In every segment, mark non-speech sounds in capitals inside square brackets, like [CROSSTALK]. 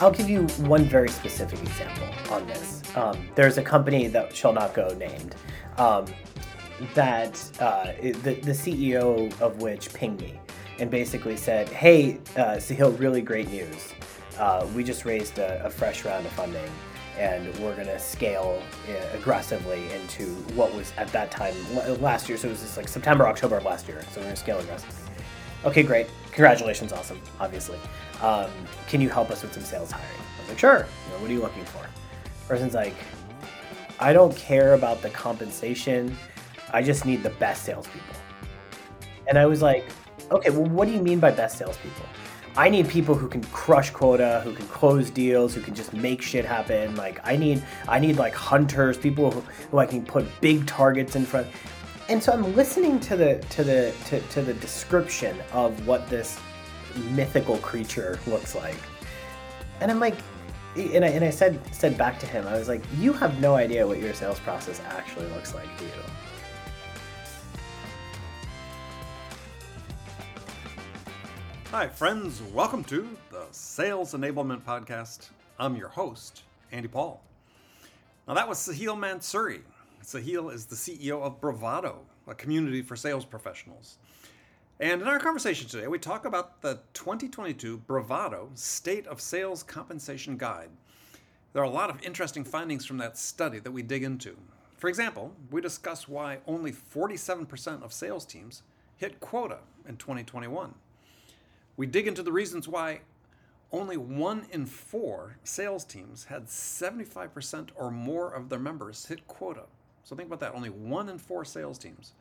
I'll give you one very specific example on this. Um, there's a company that shall not go named um, that uh, the, the CEO of which pinged me and basically said, Hey, uh, Sahil, really great news. Uh, we just raised a, a fresh round of funding and we're going to scale uh, aggressively into what was at that time last year. So it was just like September, October of last year. So we're going to scale aggressively. Okay, great. Congratulations, awesome, obviously. Um, can you help us with some sales hiring? I was like, sure. You know, what are you looking for? Person's like, I don't care about the compensation. I just need the best salespeople. And I was like, okay, well, what do you mean by best salespeople? I need people who can crush quota, who can close deals, who can just make shit happen. Like I need, I need like hunters, people who, who I can put big targets in front. And so I'm listening to the to the to, to the description of what this mythical creature looks like, and I'm like, and I, and I said said back to him, I was like, you have no idea what your sales process actually looks like, do you? Hi, friends. Welcome to the Sales Enablement Podcast. I'm your host, Andy Paul. Now, that was Sahil Mansuri. Sahil is the CEO of Bravado, a community for sales professionals. And in our conversation today, we talk about the 2022 Bravado State of Sales Compensation Guide. There are a lot of interesting findings from that study that we dig into. For example, we discuss why only 47% of sales teams hit quota in 2021 we dig into the reasons why only one in four sales teams had 75% or more of their members hit quota. So think about that. Only one in four sales teams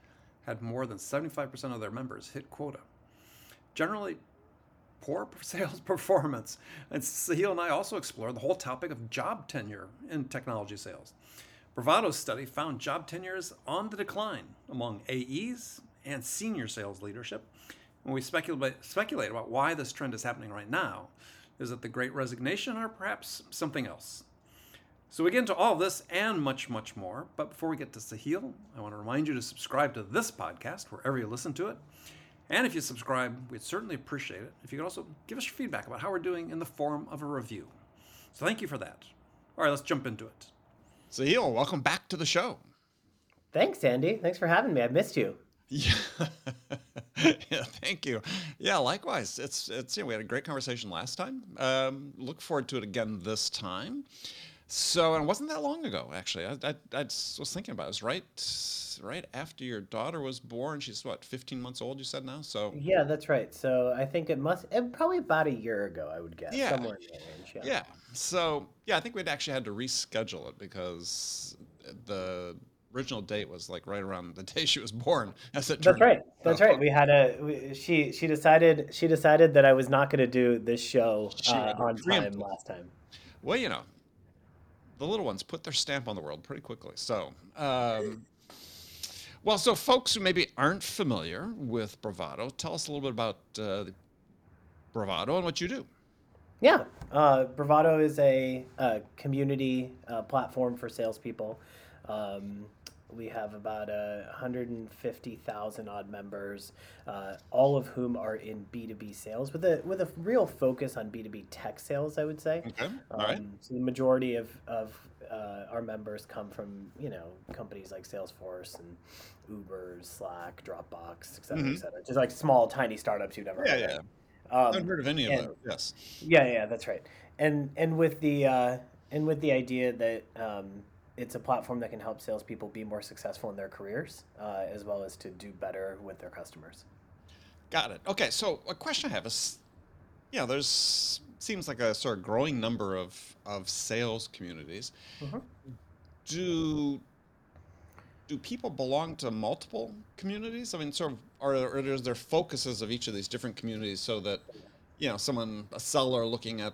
had more than 75% of their members hit quota. Generally, poor [LAUGHS] sales performance. And Sahil and I also explore the whole topic of job tenure in technology sales. Bravado's study found job tenures on the decline among AEs and senior sales leadership when we speculate, speculate about why this trend is happening right now, is it the great resignation or perhaps something else? So we get into all this and much, much more. But before we get to Sahil, I want to remind you to subscribe to this podcast wherever you listen to it. And if you subscribe, we'd certainly appreciate it if you could also give us your feedback about how we're doing in the form of a review. So thank you for that. All right, let's jump into it. Sahil, welcome back to the show. Thanks, Andy. Thanks for having me. I missed you. Yeah. [LAUGHS] yeah, thank you. Yeah, likewise. It's it's yeah, we had a great conversation last time. Um, look forward to it again this time. So, and it wasn't that long ago, actually. I, I, I was thinking about it. It was right, right after your daughter was born. She's what, 15 months old, you said now? So, Yeah, that's right. So I think it must it, probably about a year ago, I would guess, yeah. somewhere in that range. Yeah. Yeah. So, yeah, I think we'd actually had to reschedule it because the original date was like right around the [LAUGHS] day she was born. As it That's right. That's right. We had a we, she she decided she decided that I was not going to do this show uh, on time last time. Well, you know, the little ones put their stamp on the world pretty quickly. So, um, well, so folks who maybe aren't familiar with Bravado, tell us a little bit about uh, Bravado and what you do. Yeah, uh, Bravado is a, a community uh, platform for salespeople. Um, we have about uh, 150,000 odd members, uh, all of whom are in B2B sales with a with a real focus on B2B tech sales, I would say. Okay. All right. Um, so the majority of, of uh, our members come from, you know, companies like Salesforce and Uber, Slack, Dropbox, et cetera, mm-hmm. et cetera. Just like small, tiny startups you've never yeah, heard yeah. of. Um, I've heard of any and, of those, yes. Yeah, yeah, that's right. And and with the uh, and with the idea that um, it's a platform that can help salespeople be more successful in their careers, uh, as well as to do better with their customers. Got it. Okay, so a question I have is, yeah, there's seems like a sort of growing number of of sales communities. Mm-hmm. Do do people belong to multiple communities? I mean, sort of, are, is there focuses of each of these different communities so that, you know, someone a seller looking at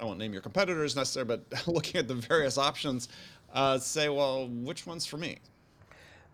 I won't name your competitors necessarily, but [LAUGHS] looking at the various options, uh, say, well, which one's for me?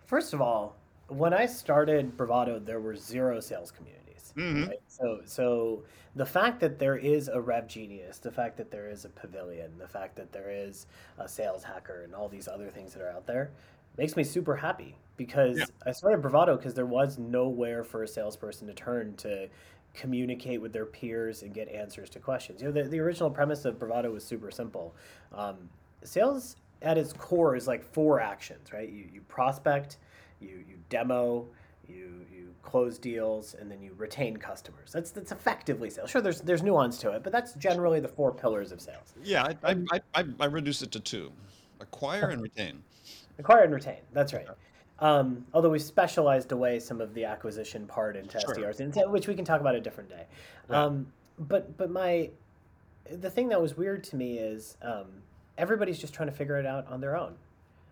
First of all, when I started Bravado, there were zero sales communities. Mm-hmm. Right? So, so the fact that there is a RevGenius, the fact that there is a Pavilion, the fact that there is a Sales Hacker, and all these other things that are out there makes me super happy because yeah. I started Bravado because there was nowhere for a salesperson to turn to communicate with their peers and get answers to questions. You know, the, the original premise of Bravado was super simple. Um, sales at its core is like four actions, right? You, you prospect, you, you demo, you, you close deals, and then you retain customers. That's that's effectively sales. Sure, there's there's nuance to it, but that's generally the four pillars of sales. Yeah, I, I, I, I reduce it to two acquire and retain. Acquire and retain. That's right. Um, although we specialized away some of the acquisition part into Sure. SDRs, which we can talk about a different day. Right. Um, but but my the thing that was weird to me is um, everybody's just trying to figure it out on their own.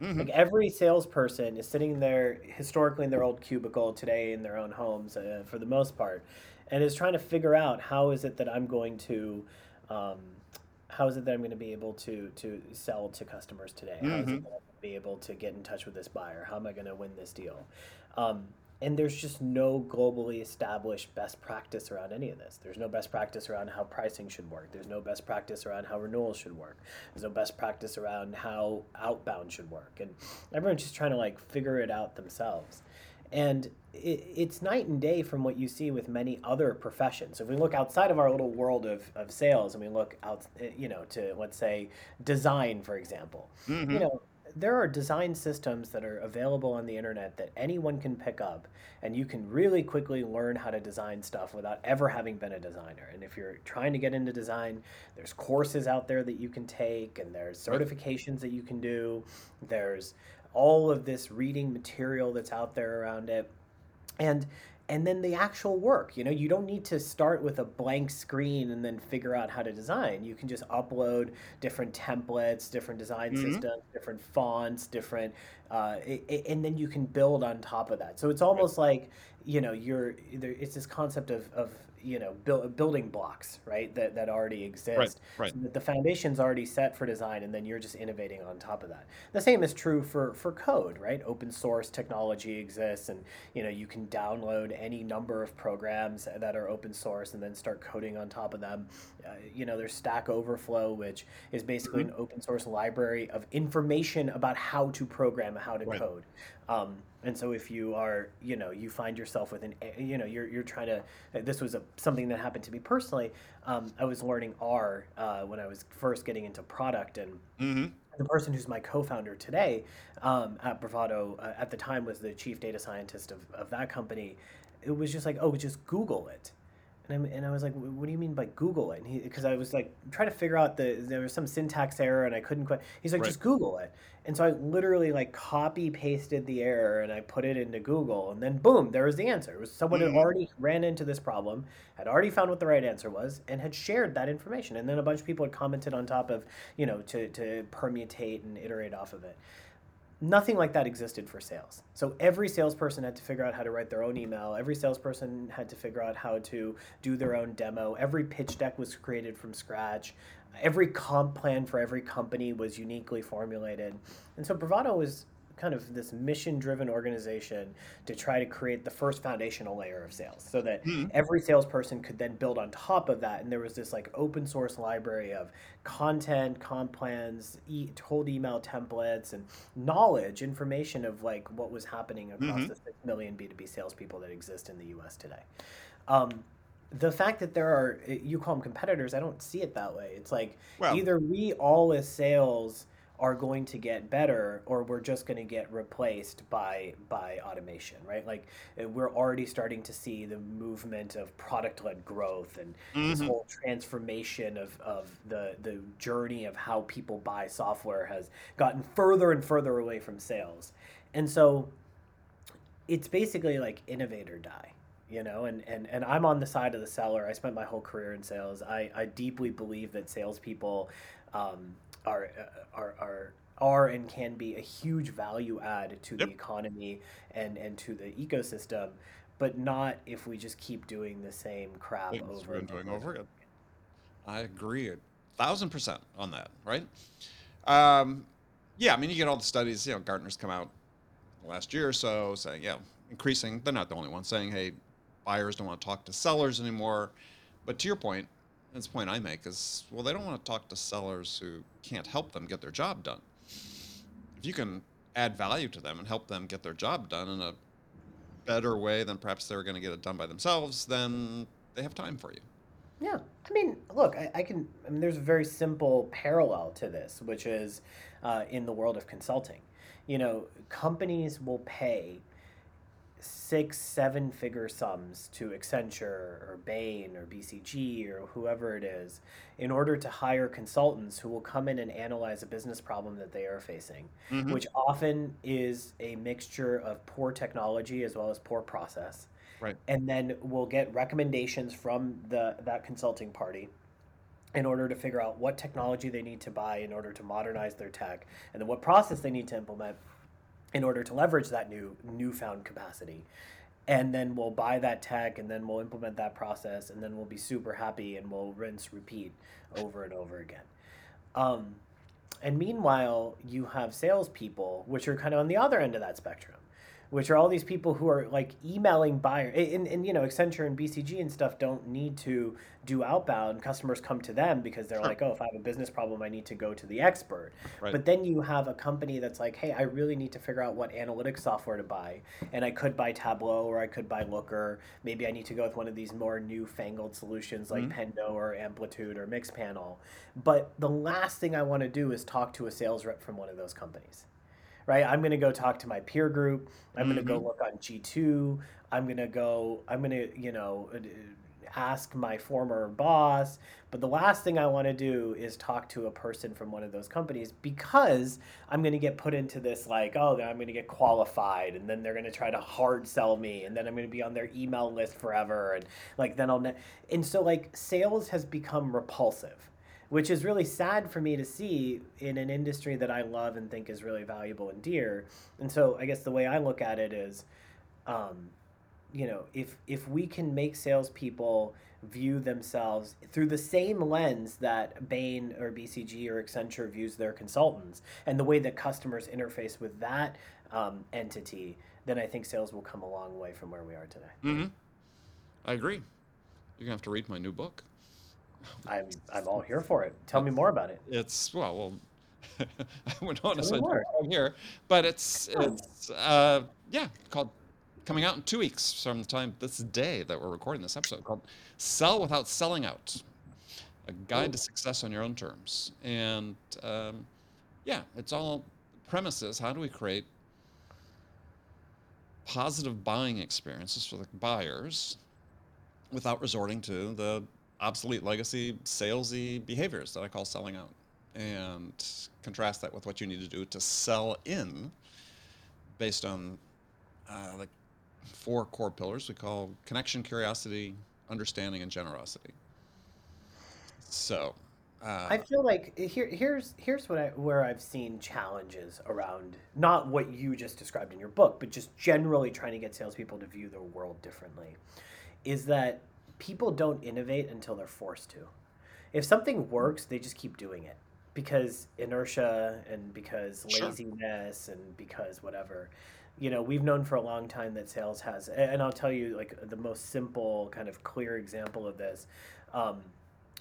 Mhm. Like every salesperson is sitting there historically in their old cubicle today in their own homes uh, for the most part, and is trying to figure out how is it that I'm going to. Um, how is it that I'm going to be able to to sell to customers today? How is it Mhm. that I'm going to be able to get in touch with this buyer? How am I going to win this deal? Um, and there's just no globally established best practice around any of this. There's no best practice around how pricing should work. There's no best practice around how renewals should work. There's no best practice around how outbound should work. And everyone's just trying to like figure it out themselves. And it, it's night and day from what you see with many other professions. So if we look outside of our little world of, of sales and we look out, eh, you know, to let's say design, for example, Mhm. you know, there are design systems that are available on the internet that anyone can pick up and you can really quickly learn how to design stuff without ever having been a designer. And if you're trying to get into design, there's courses out there that you can take and there's certifications that you can do. There's all of this reading material that's out there around it. And and then the actual work, you know, you don't need to start with a blank screen and then figure out how to design. You can just upload different templates, different design Mhm. systems, different fonts, different, uh, i- i- and then you can build on top of that. So it's almost like, you know, you're there, it's this concept of, of you know, build, building blocks, right? That that already exist. right. So that the foundation's already set for design, and then you're just innovating on top of that. The same is true for for code, right? Open source technology exists, and you know you can download any number of programs that are open source, and then start coding on top of them. Uh, you know, there's Stack Overflow, which is basically an open source library of information about how to program, how to Right. code. Um, and so if you are, you know, you find yourself with an, you know, you're, you're trying to, this was a, something that happened to me personally. Um, I was learning R uh, when I was first getting into product and hmm the person who's my co-founder today um, at Bravado uh, at the time was the chief data scientist of, of that company. It was just like, oh, just Google it. And, and I was like, what do you mean by Google it? Because I was like trying to figure out the there was some syntax error and I couldn't quite. He's like, Right. just Google it. And so I literally like copy pasted the error and I put it into Google and then boom, there was the answer. It was someone Mhm. had already ran into this problem, had already found what the right answer was, and had shared that information. And then a bunch of people had commented on top of, you know, to to permutate and iterate off of it. Nothing like that existed for sales. So every salesperson had to figure out how to write their own email. Every salesperson had to figure out how to do their own demo. Every pitch deck was created from scratch. Every comp plan for every company was uniquely formulated. And so Bravado was kind of this mission driven organization to try to create the first foundational layer of sales so that Mhm. every salesperson could then build on top of that and there was this like open source library of content comp plans e- cold email templates and knowledge information of like what was happening across Mhm. the 6 million b2b salespeople that exist in the us today um, the fact that there are you call them competitors i don't see it that way it's like Well- either we all as sales are going to get better or we're just going to get replaced by by automation right? Like uh, we're already starting to see the movement of product led growth and this Mhm. whole transformation of, of the the journey of how people buy software has gotten further and further away from sales. And so it's basically like innovator die you know? And, and and i'm on the side of the seller. I spent my whole career in sales. I, I deeply believe that salespeople um, are, uh, are are are and can be a huge value add to Yep. the economy and and to the ecosystem but not if we just keep doing the same crap Things over and doing over. over again. I agree a thousand percent on that, right? Um, yeah, I mean, you get all the studies, you know, Gartner's come out last year or so saying, yeah, increasing, they're not the only ones saying, hey, buyers don't want to talk to sellers anymore. But to your point, and this point I make is, well, they don't want to talk to sellers who can't help them get their job done. If you can add value to them and help them get their job done in a better way than perhaps they're going to get it done by themselves, then they have time for you. Yeah, I mean, look, I, I can. I mean, there's a very simple parallel to this, which is uh, in the world of consulting. You know, companies will pay six, seven figure sums to Accenture or Bain or BCG or whoever it is in order to hire consultants who will come in and analyze a business problem that they are facing, hmm which often is a mixture of poor technology as well as poor process. Right. And then we'll get recommendations from the that consulting party in order to figure out what technology they need to buy in order to modernize their tech and then what process they need to implement in order to leverage that new newfound capacity. And then we'll buy that tech and then we'll implement that process and then we'll be super happy and we'll rinse repeat over and over again. Um, and meanwhile you have salespeople which are kind of on the other end of that spectrum which are all these people who are like emailing buyers and, and you know accenture and bcg and stuff don't need to do outbound customers come to them because they're Sure. like oh if i have a business problem i need to go to the expert Right. but then you have a company that's like, hey, I really need to figure out what analytics software to buy. And I could buy Tableau or I could buy Looker. Maybe I need to go with one of these more newfangled solutions like Mhm. Pendo or Amplitude or Mixpanel. But the last thing I want to do is talk to a sales rep from one of those companies. Right? I'm going to go talk to my peer group. I'm going to go look on G2. I'm going to go, I'm going to, you know, uh, ask my former boss. But the last thing I want to do is talk to a person from one of those companies because I'm going to get put into this like, oh, then I'm going to get qualified, and then they're going to try to hard sell me, and then I'm going to be on their email list forever, and like then I'll, ne- and so like sales has become repulsive, which is really sad for me to see in an industry that I love and think is really valuable and dear. And so I guess the way I look at it is, um, you know, if if we can make salespeople view themselves through the same lens that Bain or BCG or Accenture views their consultants, and the way that customers interface with that um, entity, then I think sales will come a long way from where we are today. hmm I agree. You're gonna have to read my new book. I'm I'm all here for it. Tell me more about it. It's well, well. [LAUGHS] I not Tell me necessarily [LAUGHS] here, but it's it's uh yeah called coming out in two weeks from the time this day that we're recording this episode called "Sell Without Selling Out: A Guide to Success on Your Own Terms." And um, yeah, it's all premises. How do we create positive buying experiences for the buyers without resorting to the obsolete legacy salesy behaviors that I call selling out, and contrast that with what you need to do to sell in, based on uh, like four core pillars we call connection, curiosity, understanding, and generosity. So, I uh, feel like here here's here's what I where I've seen challenges around not what you just described in your book, but just generally trying to get salespeople to view the world differently, is that people don't innovate until they're forced to. If something works, they just keep doing it because inertia and because Sure. laziness and because whatever. You know, we've known for a long time that sales has, and I'll tell you like the most simple, kind of clear example of this. Um,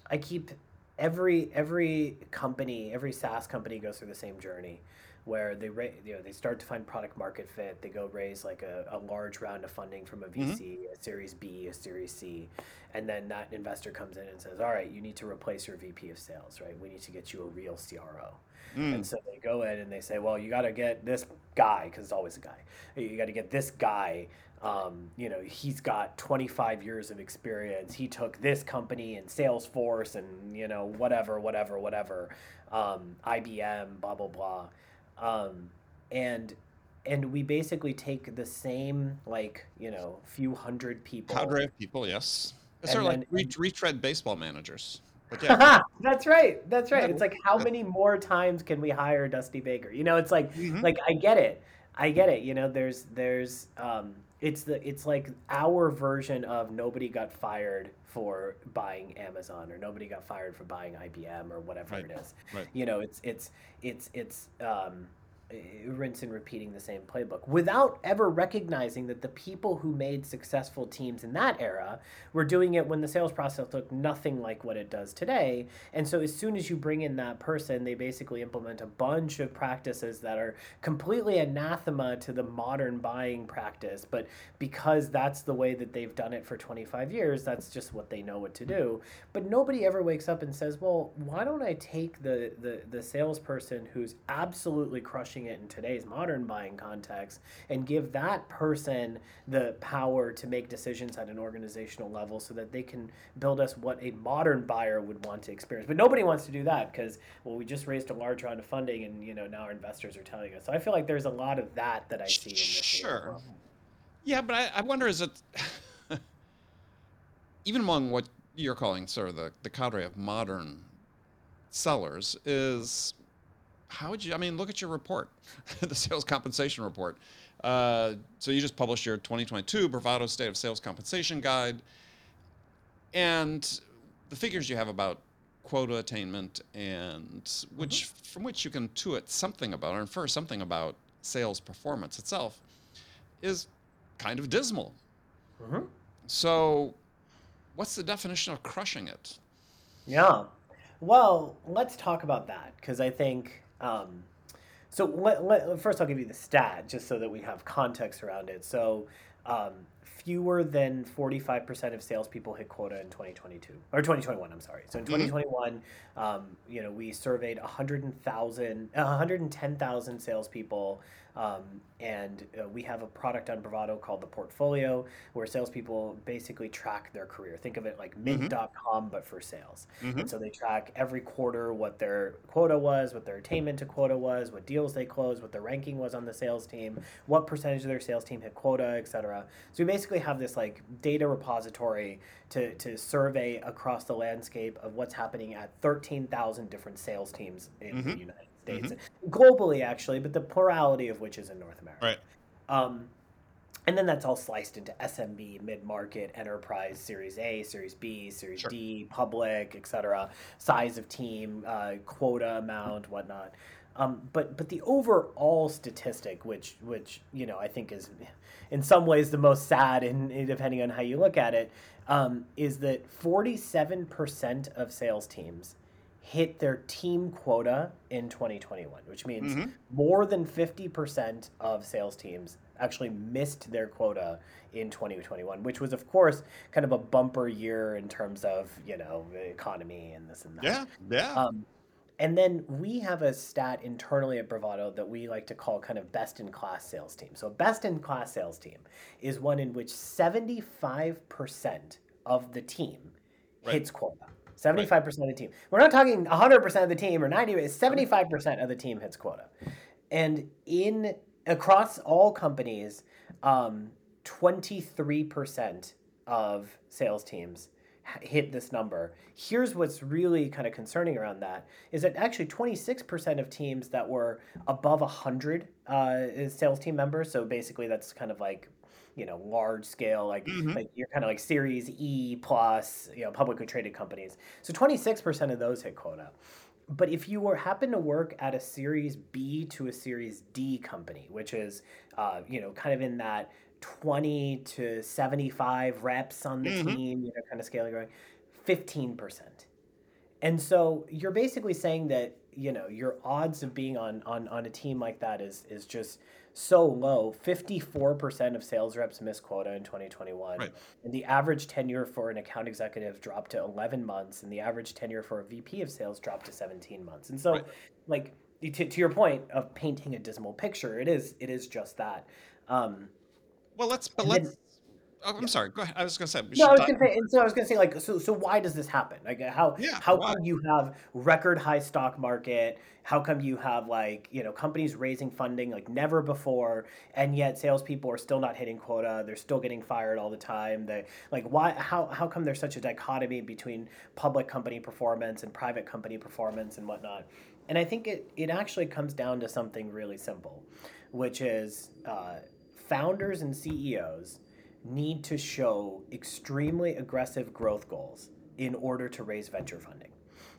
I keep every every company, every SaaS company goes through the same journey, where they ra- you know they start to find product market fit. They go raise like a, a large round of funding from a. VC, a Series B, a Series C, and then that investor comes in and says, "All right, you need to replace your VP of sales, right? We need to get you a real CRO." mm, And so they go in and they say, well, you got to get this guy, because it's always a guy. You got to get this guy. Um, you know, he's got 25 years of experience. He took this company and Salesforce and, you know, whatever, whatever, whatever, um, IBM, blah, blah, blah. Um, and, and we basically take the same, like, you know, few hundred people. cadre of people, yes. It's sort of like re- retread baseball managers. But [LAUGHS] yeah, that's right. That's right. It's like how many more times can we hire Dusty Baker? You know, it's like Mhm. like I get it. I get it. You know, there's there's um it's the it's like our version of nobody got fired for buying Amazon or nobody got fired for buying IBM or whatever Right. it is. Right. You know, it's it's it's it's um Uh, rinse and repeating the same playbook without ever recognizing that the people who made successful teams in that era were doing it when the sales process looked nothing like what it does today. And so as soon as you bring in that person, they basically implement a bunch of practices that are completely anathema to the modern buying practice. But because that's the way that they've done it for 25 years, that's just what they know what to do. But nobody ever wakes up and says, well, why don't I take the, the, the salesperson who's absolutely crushing it in today's modern buying context and give that person the power to make decisions at an organizational level so that they can build us what a modern buyer would want to experience. But nobody wants to do that because, well, we just raised a large round of funding and, you know, now our investors are telling us. So I feel like there's a lot of that that I see in this. Sure. Yeah, but I, I wonder is it [LAUGHS] even among what you're calling sort of the, the cadre of modern sellers is how would you i mean look at your report [LAUGHS] the sales compensation report. Uh, so you just published your 2022 bravado state of sales compensation guide. And the figures you have about quota attainment and which mm-hmm. from which you can tuit something about or infer something about sales performance itself is kind of dismal. Mm-hmm. so what's the definition of crushing it? Yeah. Well let's talk about that because i think um, so let, let, first, I'll give you the stat just so that we have context around it. So um, fewer than 45% of salespeople hit quota in 2022 or 2021. I'm sorry. So in 2021, mm-hmm. um, you know, we surveyed 100,000, 110,000 salespeople um, and uh, we have a product on Bravado called the Portfolio, where salespeople basically track their career. Think of it like. Mint.com, mm-hmm. but for sales. Mm-hmm. And so they track every quarter what their quota was, what their attainment to quota was, what deals they closed, what their ranking was on the sales team, what percentage of their sales team hit quota, etc. So we basically have this like data repository to, to survey across the landscape of what's happening at 13,000 different sales teams in mm-hmm. the United States, mm-hmm. globally actually, but the plurality of which is in North America. Right. Um, and then that's all sliced into SMB, mid market, enterprise, Series A, Series B, Series sure. D, public, etc. Size of team, uh, quota amount, whatnot. Um, but but the overall statistic, which which you know I think is in some ways the most sad, and depending on how you look at it, um, is that forty seven percent of sales teams hit their team quota in 2021, which means mm-hmm. more than 50% of sales teams actually missed their quota in 2021, which was, of course, kind of a bumper year in terms of, you know, the economy and this and that. Yeah, yeah. Um, and then we have a stat internally at Bravado that we like to call kind of best in class sales team. So, best in class sales team is one in which 75% of the team right. hits quota. 75% right. of the team. We're not talking 100% of the team or 90, it's 75% of the team hits quota. And in across all companies, um, 23% of sales teams hit this number. Here's what's really kind of concerning around that is that actually 26% of teams that were above 100 uh, sales team members, so basically that's kind of like you know large scale like mm-hmm. like you're kind of like series e plus you know publicly traded companies so 26% of those hit quota but if you were happen to work at a series b to a series d company which is uh, you know kind of in that 20 to 75 reps on the mm-hmm. team you know kind of scaling going 15% and so you're basically saying that you know your odds of being on on on a team like that is is just so low 54% of sales reps miss quota in 2021 right. and the average tenure for an account executive dropped to 11 months and the average tenure for a vp of sales dropped to 17 months and so right. like to, to your point of painting a dismal picture it is it is just that um, well let's but let's then, Oh, I'm yeah. sorry. Go ahead. I was going to say. No, I was going to say. And so I was going to say, like, so so why does this happen? Like, how yeah, how why? come you have record high stock market? How come you have like you know companies raising funding like never before, and yet salespeople are still not hitting quota? They're still getting fired all the time. They like why? How how come there's such a dichotomy between public company performance and private company performance and whatnot? And I think it it actually comes down to something really simple, which is uh, founders and CEOs need to show extremely aggressive growth goals in order to raise venture funding.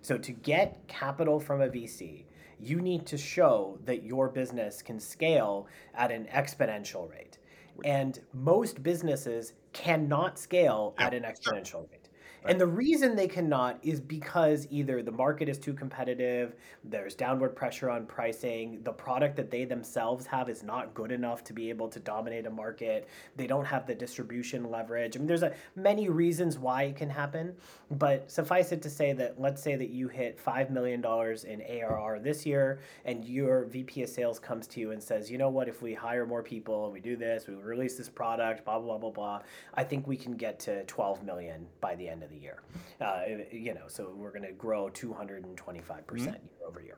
So, to get capital from a VC, you need to show that your business can scale at an exponential rate. And most businesses cannot scale at an exponential rate. And the reason they cannot is because either the market is too competitive, there's downward pressure on pricing, the product that they themselves have is not good enough to be able to dominate a market, they don't have the distribution leverage. I mean, there's a, many reasons why it can happen, but suffice it to say that let's say that you hit $5 million in ARR this year and your VP of sales comes to you and says, you know what, if we hire more people and we do this, we release this product, blah, blah, blah, blah, blah, I think we can get to 12 million by the end of the year. Uh, you know, so we're going to grow 225% year over year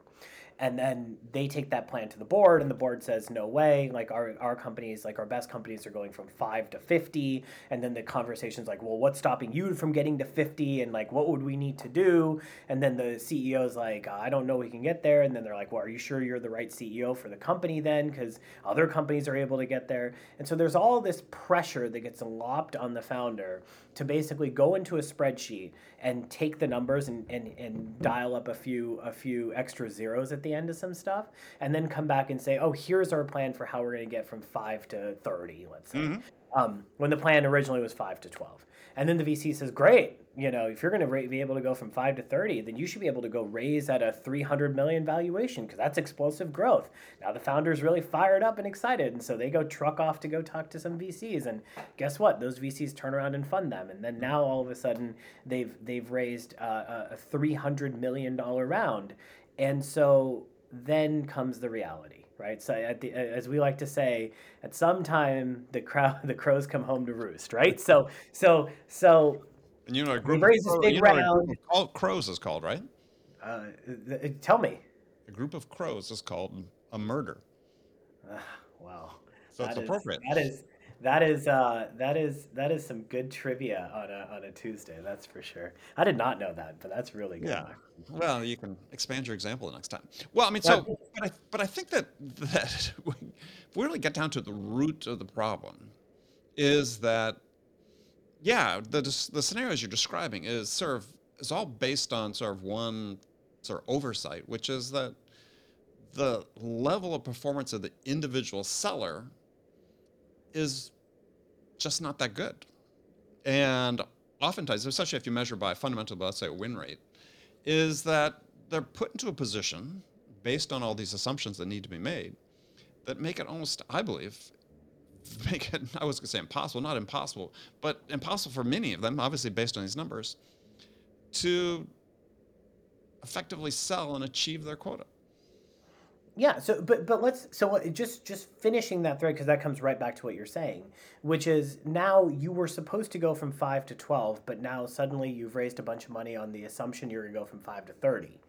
and then they take that plan to the board and the board says no way. Like our, our companies like our best companies are going from 5 to 50 and then the conversation's like well what's stopping you from getting to 50 and like what would we need to do? And then the ceo's like i don't know we can get there. And then they're like well are you sure you're the right ceo for the company then? Because other companies are able to get there. And so there's all this pressure that gets lopped on the founder to basically go into a spreadsheet and take the numbers and, and, and dial up a few a few extra zeros at the end of some stuff and then come back and say oh here's our plan for how we're going to get from 5 to 30 let's say. Mm-hmm. um, when the plan originally was 5 to 12 and then the vc says great you know, if you're going to be able to go from five to 30, then you should be able to go raise at a 300 million valuation because that's explosive growth. Now the founder's really fired up and excited. And so they go truck off to go talk to some VCs. And guess what? Those VCs turn around and fund them. And then now all of a sudden they've, they've raised uh, a $300 million round. And so then comes the reality right? So at the, as we like to say, at some time the crow [LAUGHS] the crows come home to roost, right? So so so and you know, a group, of, big you know called crows is called, right? Uh, tell me. A group of crows is called a murder. Uh, wow. So that it's is, appropriate. That is that is uh, that is that is some good trivia on a on a Tuesday. That's for sure. I did not know that, but that's really good. Yeah. Well, you can expand your example the next time. Well, I mean, so but I but I think that [LAUGHS] that we really get down to the root of the problem is that yeah, the the scenarios you're describing is sort of is all based on sort of one sort of oversight, which is that the level of performance of the individual seller is just not that good. And oftentimes, especially if you measure by fundamental, let's say win rate, is that they're put into a position based on all these assumptions that need to be made that make it almost, I believe, [LAUGHS] make it, I was going to say impossible, not impossible, but impossible for many of them, obviously based on these numbers, to effectively sell and achieve their quota. Yeah. So, but but let's so just just finishing that thread because that comes right back to what you're saying, which is now you were supposed to go from five to twelve, but now suddenly you've raised a bunch of money on the assumption you're going to go from five to thirty,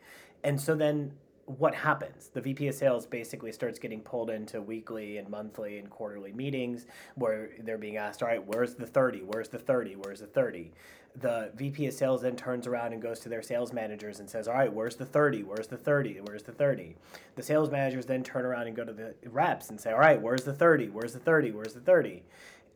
and so then what happens? The VP of sales basically starts getting pulled into weekly and monthly and quarterly meetings where they're being asked, all right, where's the 30? Where's the 30? Where's the 30? The VP of sales then turns around and goes to their sales managers and says, all right, where's the 30? Where's the 30? Where's the 30? The sales managers then turn around and go to the reps and say, all right, where's the 30? Where's the 30? Where's the 30?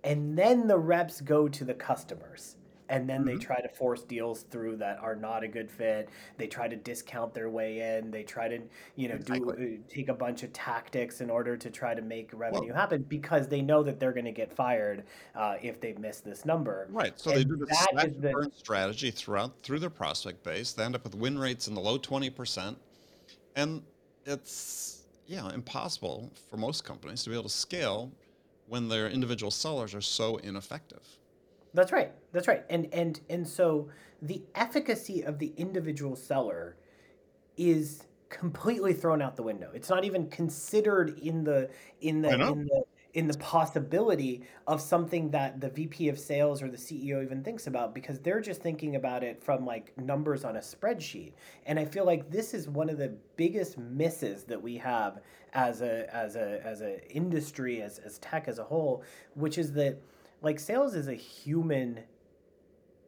And then the reps go to the customers and then mm-hmm. they try to force deals through that are not a good fit. They try to discount their way in. They try to, you know, exactly. do uh, take a bunch of tactics in order to try to make revenue well, happen because they know that they're going to get fired uh, if they miss this number. Right. So and they do the slash the, strategy throughout through their prospect base. They end up with win rates in the low twenty percent, and it's yeah impossible for most companies to be able to scale when their individual sellers are so ineffective. That's right. That's right. And and and so the efficacy of the individual seller is completely thrown out the window. It's not even considered in the in the in the in the possibility of something that the VP of sales or the CEO even thinks about because they're just thinking about it from like numbers on a spreadsheet. And I feel like this is one of the biggest misses that we have as a as a as a industry as as tech as a whole, which is that like sales is a human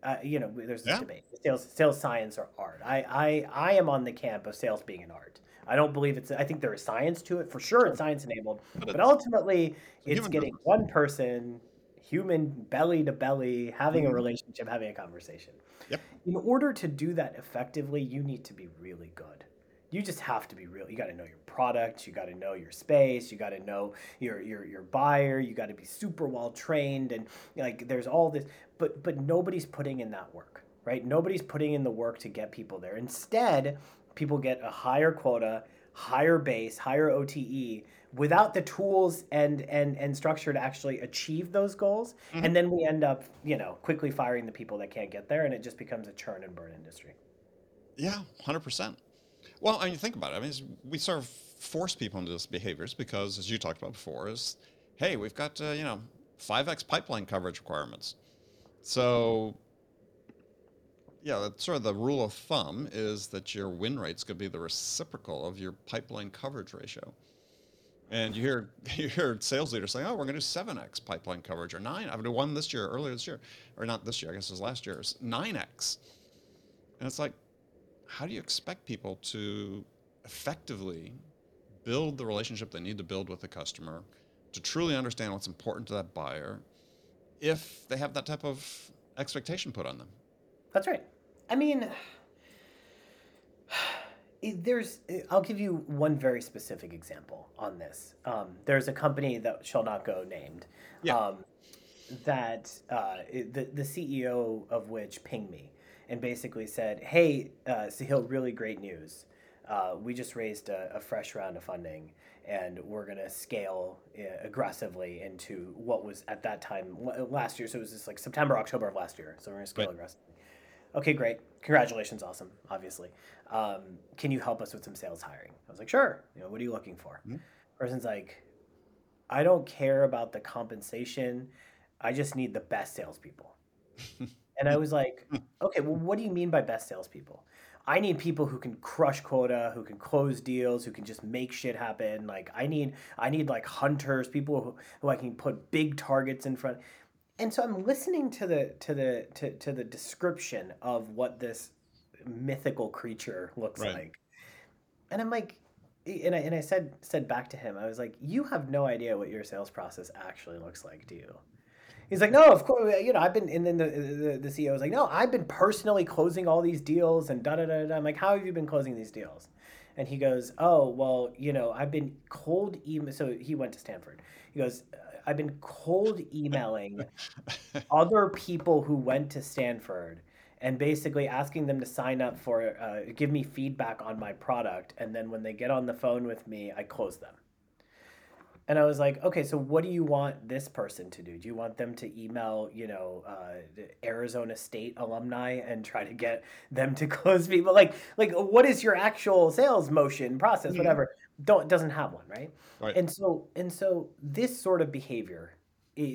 uh, you know there's this yeah. debate. Sales sales science or art. I, I i am on the camp of sales being an art. I don't believe it's i think there is science to it for sure it's science enabled but, but ultimately it's getting one person human belly to belly having mm-hmm. a relationship having a conversation. Yep. in order to do that effectively you need to be really good You just have to be real. You got to know your product. You got to know your space. You got to know your your your buyer. You got to be super well trained and like there's all this, but but nobody's putting in that work, right? Nobody's putting in the work to get people there. Instead, people get a higher quota, higher base, higher OTE without the tools and and and structure to actually achieve those goals Mhm. and then we end up you know quickly firing the people that can't get there and it just becomes a churn and burn industry Yeah, hundred percent. Well, I mean, think about it. I mean, we sort of force people into these behaviors because, as you talked about before, is hey, we've got uh, you know five x pipeline coverage requirements. So, yeah, that's sort of the rule of thumb is that your win rate's going to be the reciprocal of your pipeline coverage ratio. And you hear [LAUGHS] you hear sales leaders saying, "Oh, we're going to do seven x pipeline coverage or nine. I've done one this year, earlier this year, or not this year. I guess it was last year. Nine x." And it's like, how do you expect people to effectively build the relationship they need to build with the customer, to truly understand what's important to that buyer, if they have that type of expectation put on them? that's right i mean there's i'll give you one very specific example on this um, there's a company that shall not go named Yeah. um, that uh, the, the ceo of which pinged me and basically said hey uh, Sahil, really great news. Uh, we just raised a, a fresh round of funding and we're going to scale uh, aggressively into what was at that time last year. So it was just like september october of last year. So we're going to scale Right. aggressively. Okay great. Congratulations. Awesome obviously. Um, can you help us with some sales hiring? I was like sure. You know what are you looking for? Mhm. person's like i don't care about the compensation. I just need the best salespeople [LAUGHS] and i was like hmm. okay well what do you mean by best salespeople? I need people who can crush quota who can close deals who can just make shit happen. Like i need i need like hunters people who, who i can put big targets in front. And so I'm listening to the to the to, to the description of what this mythical creature looks Right. like, and I'm like, and I and I said said back to him, I was like, you have no idea what your sales process actually looks like, do you? He's like, no, of course, you know, I've been, and then the, the, the CEO was like, no, I've been personally closing all these deals and da da da da. I'm like, how have you been closing these deals? And he goes, oh, well, you know, I've been cold email. So he went to Stanford. He goes, I've been cold emailing [LAUGHS] other people who went to Stanford and basically asking them to sign up for, uh, give me feedback on my product. And then when they get on the phone with me, I close them. And I was like, okay, so what do you want this person to do? Do you want them to email, you know, uh, Arizona State alumni and try to get them to [LAUGHS] close people? Like, like what is your actual sales motion process? Mhm. Whatever. Don't doesn't have one, right? Right. And so and so this sort of behavior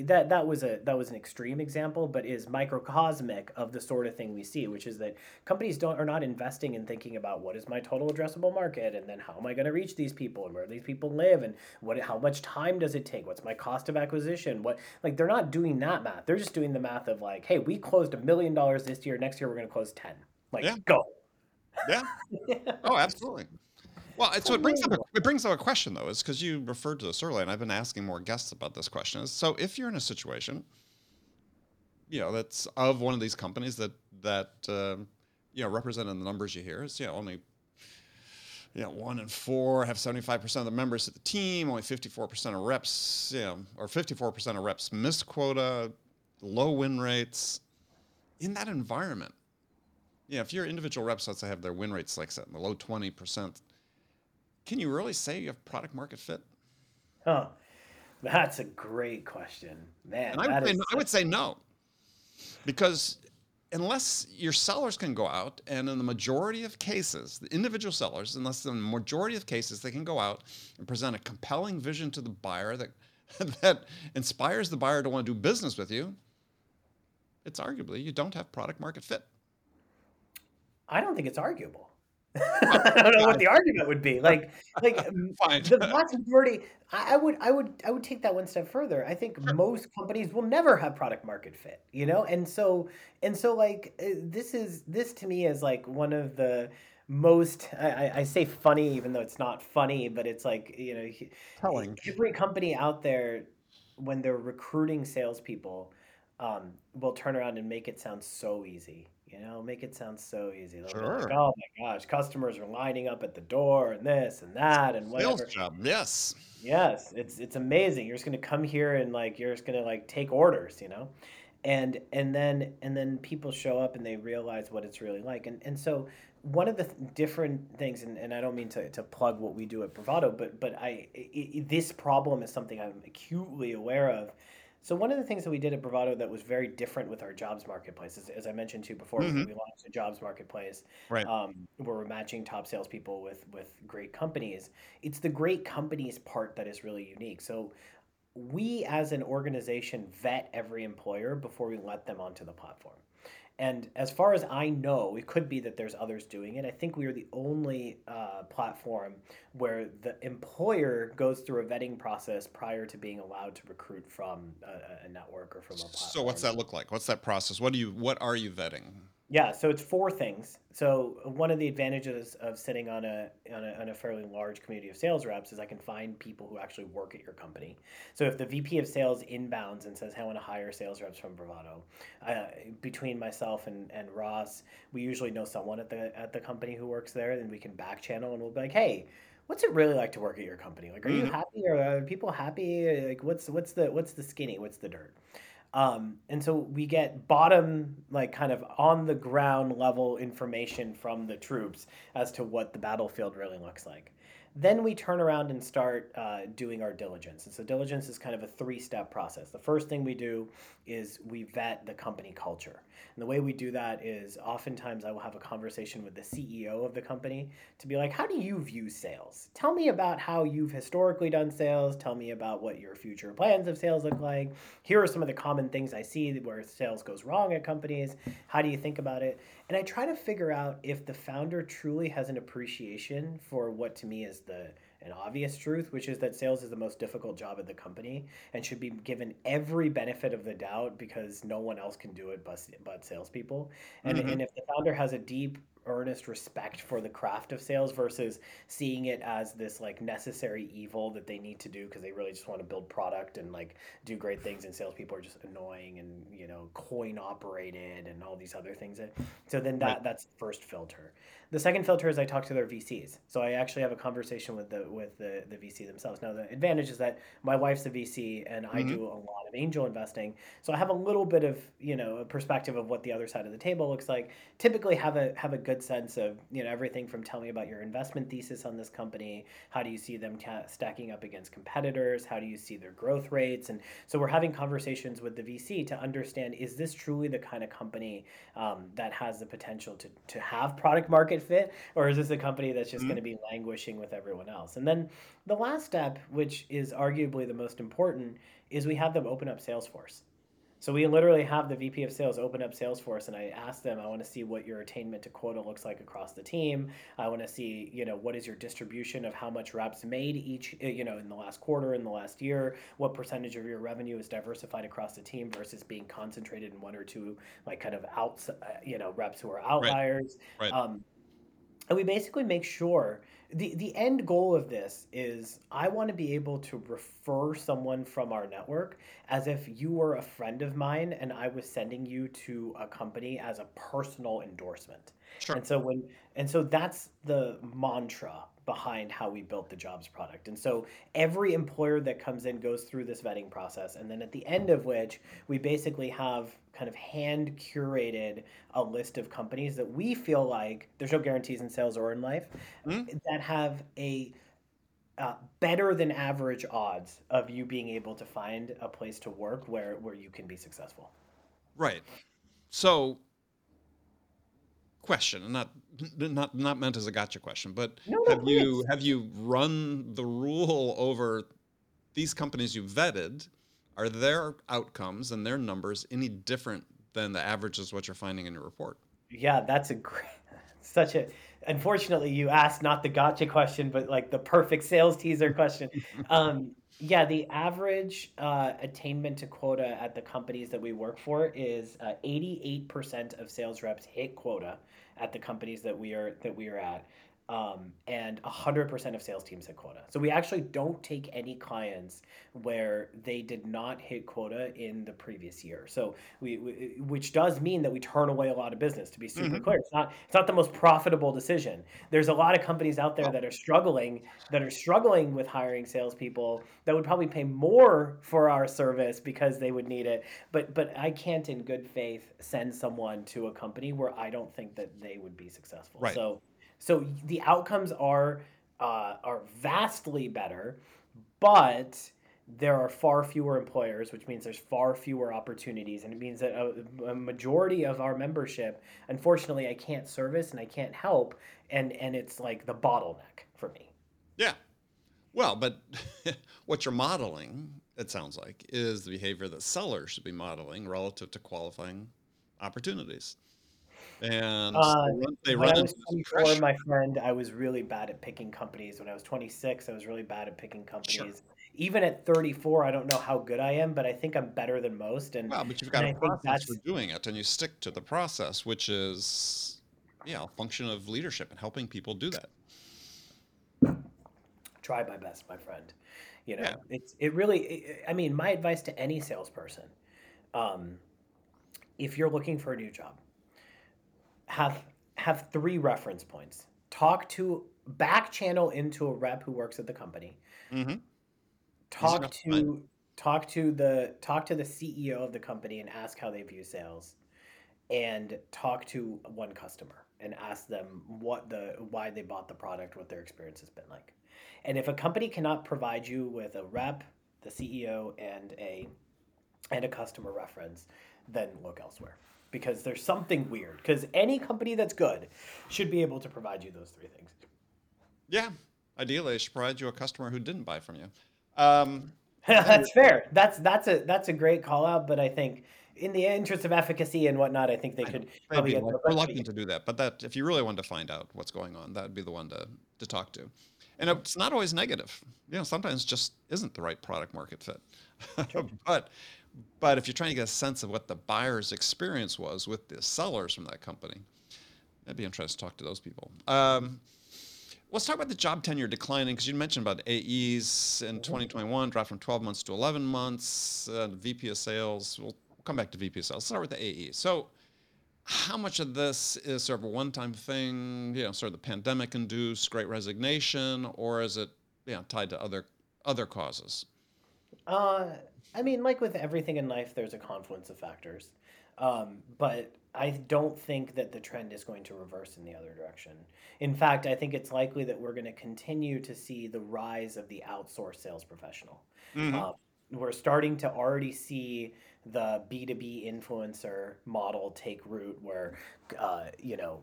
that that was a that was an extreme example, but is microcosmic of the sort of thing we see, which is that companies don't are not investing in thinking about what is my total addressable market, and then how am I going to reach these people, and where these people live, and what how much time does it take? What's my cost of acquisition? What like they're not doing that math. They're just doing the math of like, hey, we closed a million dollars this year. Next year we're going to close ten. Like Yeah. go. yeah. [LAUGHS] Oh, absolutely. Well, it's, so it brings up a, it brings up a question though, is because you referred to this earlier, and I've been asking more guests about this question. Is so if you're in a situation, you know, that's of one of these companies that that um, you know represented in the numbers you hear is you know only you know one in four have 75 percent of the members of the team, only 54 percent of reps, you know, or 54 percent of reps miss quota, low win rates. In that environment, yeah, if your individual reps, let's say, have their win rates like set in the low 20%, can you really say you have product market fit? Huh. That's a great question, man. I would, say, I would say no. Because unless your sellers can go out, and in the majority of cases, the individual sellers, unless in the majority of cases, they can go out and present a compelling vision to the buyer that, [LAUGHS] that inspires the buyer to want to do business with you, it's arguably you don't have product market fit. I don't think it's arguable. I don't know what the [LAUGHS] argument would be. Like, like [LAUGHS] Fine. the vast majority. I, I would, I would, I would take that one step further. I think most companies will never have product market fit. You know, and so, and so, like, uh, this is this to me is like one of the most. I, I- I say funny, even though it's not funny, but it's like you know, Telling. every company out there when they're recruiting salespeople um, will turn around and make it sound so easy. You know, make it sound so easy. They'll be Sure. like, oh my gosh, customers are lining up at the door and this and that and Sales whatever. job. Yes. Yes, it's it's amazing. You're just gonna come here and like you're just gonna like take orders, you know, and and then and then people show up and they realize what it's really like. And and so one of the th- different things, and, and I don't mean to, to plug what we do at Bravado, but but I, i i this problem is something I'm acutely aware of. So one of the things that we did at Bravado that was very different with our jobs marketplace, is, as I mentioned to you before, hmm we launched a jobs marketplace Right. um, where we're matching top salespeople with with great companies. It's the great companies part that is really unique. So we as an organization vet every employer before we let them onto the platform. And as far as I know, it could be that there's others doing it. I think we are the only uh, platform where the employer goes through a vetting process prior to being allowed to recruit from a, a network or from a platform. So what's that look like? What's that process? What do you what are you vetting? Yeah, so it's four things. So one of the advantages of sitting on a, on a on a fairly large community of sales reps is I can find people who actually work at your company. So if the VP of sales inbounds and says, "Hey, I want to hire sales reps from Bravado," uh, between myself and, and Ross, we usually know someone at the at the company who works there, and we can back channel and we'll be like, "Hey, what's it really like to work at your company? Like, are you hmm happy? Or are people happy? Like, what's what's the what's the skinny? What's the dirt?" Um, and so we get bottom, like kind of on the ground level information from the troops as to what the battlefield really looks like. Then we turn around and start uh, doing our diligence. And so diligence is kind of a three step process. The first thing we do is we vet the company culture. And the way we do that is oftentimes I will have a conversation with the CEO of the company to be like, how do you view sales? Tell me about how you've historically done sales. Tell me about what your future plans of sales look like. Here are some of the common things I see where sales goes wrong at companies. How do you think about it? And I try to figure out if the founder truly has an appreciation for what to me is the an obvious truth, which is that sales is the most difficult job at the company and should be given every benefit of the doubt because no one else can do it but, but salespeople. And, hmm and if the founder has a deep, earnest respect for the craft of sales versus seeing it as this like necessary evil that they need to do because they really just want to build product and like do great things and salespeople are just annoying and you know coin operated and all these other things. So then Right. that that's the first filter. The second filter is I talk to their VCs. So I actually have a conversation with the with the, the VC themselves. Now the advantage is that my wife's a VC and I hmm do a lot of angel investing. So I have a little bit of, you know, a perspective of what the other side of the table looks like. Typically have a have a good sense of, you know, everything from tell me about your investment thesis on this company, how do you see them ta stacking up against competitors, how do you see their growth rates? And so we're having conversations with the VC to understand is this truly the kind of company um, that has the potential to, to have product market fit, or is this a company that's just going to be languishing with everyone else? And then the last step, which is arguably the most important, is we have them open up Salesforce. So we literally have the VP of sales open up Salesforce and I ask them, I want to see what your attainment to quota looks like across the team. I want to see, you know, what is your distribution of how much reps made each, uh, you know, in the last quarter, in the last year, what percentage of your revenue is diversified across the team versus being concentrated in one or two, like kind of outs, uh, you know, reps who are Right. outliers. Right. Um, and we basically make sure the the end goal of this is I want to be able to refer someone from our network as if you were a friend of mine and I was sending you to a company as a personal endorsement. Sure. And so when and so that's the mantra behind how we built the jobs product. And so every employer that comes in goes through this vetting process and then at the end of which we basically have kind of hand curated a list of companies that we feel like there's no guarantees in sales or in life Mhm. that have a uh, better than average odds of you being able to find a place to work where where you can be successful. Right. So, question, and not not not meant as a gotcha question, but No, have you have you run the rule over these companies you vetted? Are their outcomes and their numbers any different than the averages what you're finding in your report? Yeah, that's a great, [LAUGHS] such a. Unfortunately, you asked not the gotcha question, but like the perfect sales teaser question. [LAUGHS] Um, yeah, the average uh, attainment to quota at the companies that we work for is uh, 88% of sales reps hit quota at the companies that we are that we are at. Um, and 100% of sales teams hit quota. So we actually don't take any clients where they did not hit quota in the previous year. So we, we which does mean that we turn away a lot of business. To be super Mhm. clear, it's not it's not the most profitable decision. There's a lot of companies out there Oh. that are struggling that are struggling with hiring salespeople that would probably pay more for our service because they would need it. But but I can't in good faith send someone to a company where I don't think that they would be successful. Right. So so the outcomes are uh, are vastly better, but there are far fewer employers, which means there's far fewer opportunities, and it means that a, a majority of our membership, unfortunately, I can't service and I can't help, and and it's like the bottleneck for me. Yeah. Well, but [LAUGHS] what you're modeling, it sounds like, is the behavior that sellers should be modeling relative to qualifying opportunities. And Uh, they run, they When run I was into this 24, my friend, I was really bad at picking companies. When I was 26, I was really bad at picking companies. Even at 34, I don't know how good I am, but I think I'm better than most. And Well, but you've got a process for doing it, and you stick to the process, which is, yeah, a function of leadership and helping people do that. try my best, my friend. You know, Yeah. it's it really. i I mean, my advice to any salesperson, um, if you're looking for a new job, have have three reference points. Talk to back channel into a rep who works at the company. Mm-hmm. Talk to talk to the talk to the CEO of the company and ask how they view sales, and talk to one customer and ask them what the why they bought the product, what their experience has been like. And if a company cannot provide you with a rep, the CEO, and a and a customer reference, then look elsewhere because there's something weird. Because any company that's good should be able to provide you those three things. Yeah. Ideally, they should provide you a customer who didn't buy from you. Um, [LAUGHS] that's fair. That's that's a that's a great call out. But I think in the interest of efficacy and whatnot, I think they I could probably be reluctant to do that, but that if you really wanted to find out what's going on, that'd be the one to, to talk to. And it's not always negative. You know, sometimes just isn't the right product market fit. [LAUGHS] but but if you're trying to get a sense of what the buyer's experience was with the sellers from that company, that'd be interesting to talk to those people. Um, let's talk about the job tenure declining because you mentioned about AEs in 2021 dropped from 12 months to 11 months. VP of sales. We'll come back to VP of sales. Let's start with the AE. So how much of this is sort of a one-time thing, you know, sort of the pandemic-induced Great Resignation, or is it, you know, tied to other other causes? Uh, I mean, like with everything in life, there's a confluence of factors. Um, but I don't think that the trend is going to reverse in the other direction. In fact, I think it's likely that we're going to continue to see the rise of the outsourced sales professional. Mhm. Um, we're starting to already see the B2B influencer model take root where, uh, you know,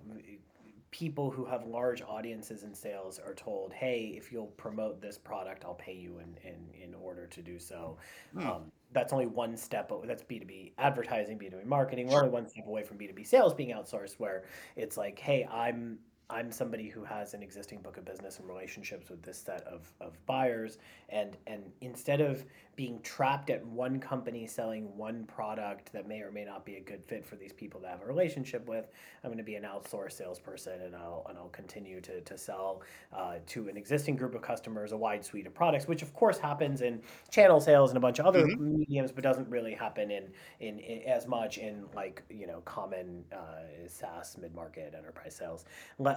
people who have large audiences in sales are told, hey, if you'll promote this product, I'll pay you in, in, in order to do so. Hmm. Um, that's only one step. o- That's B2B advertising, B2B marketing. We're only one step away from B2B sales being outsourced, where it's like, hey, I'm I'm somebody who has an existing book of business and relationships with this set of, of buyers, and and instead of being trapped at one company selling one product that may or may not be a good fit for these people to have a relationship with, I'm going to be an outsourced salesperson, and I'll and I'll continue to to sell uh, to an existing group of customers a wide suite of products, which of course happens in channel sales and a bunch of other Mhm. mediums, but doesn't really happen in, in in as much in like you know common uh, SaaS mid market enterprise sales.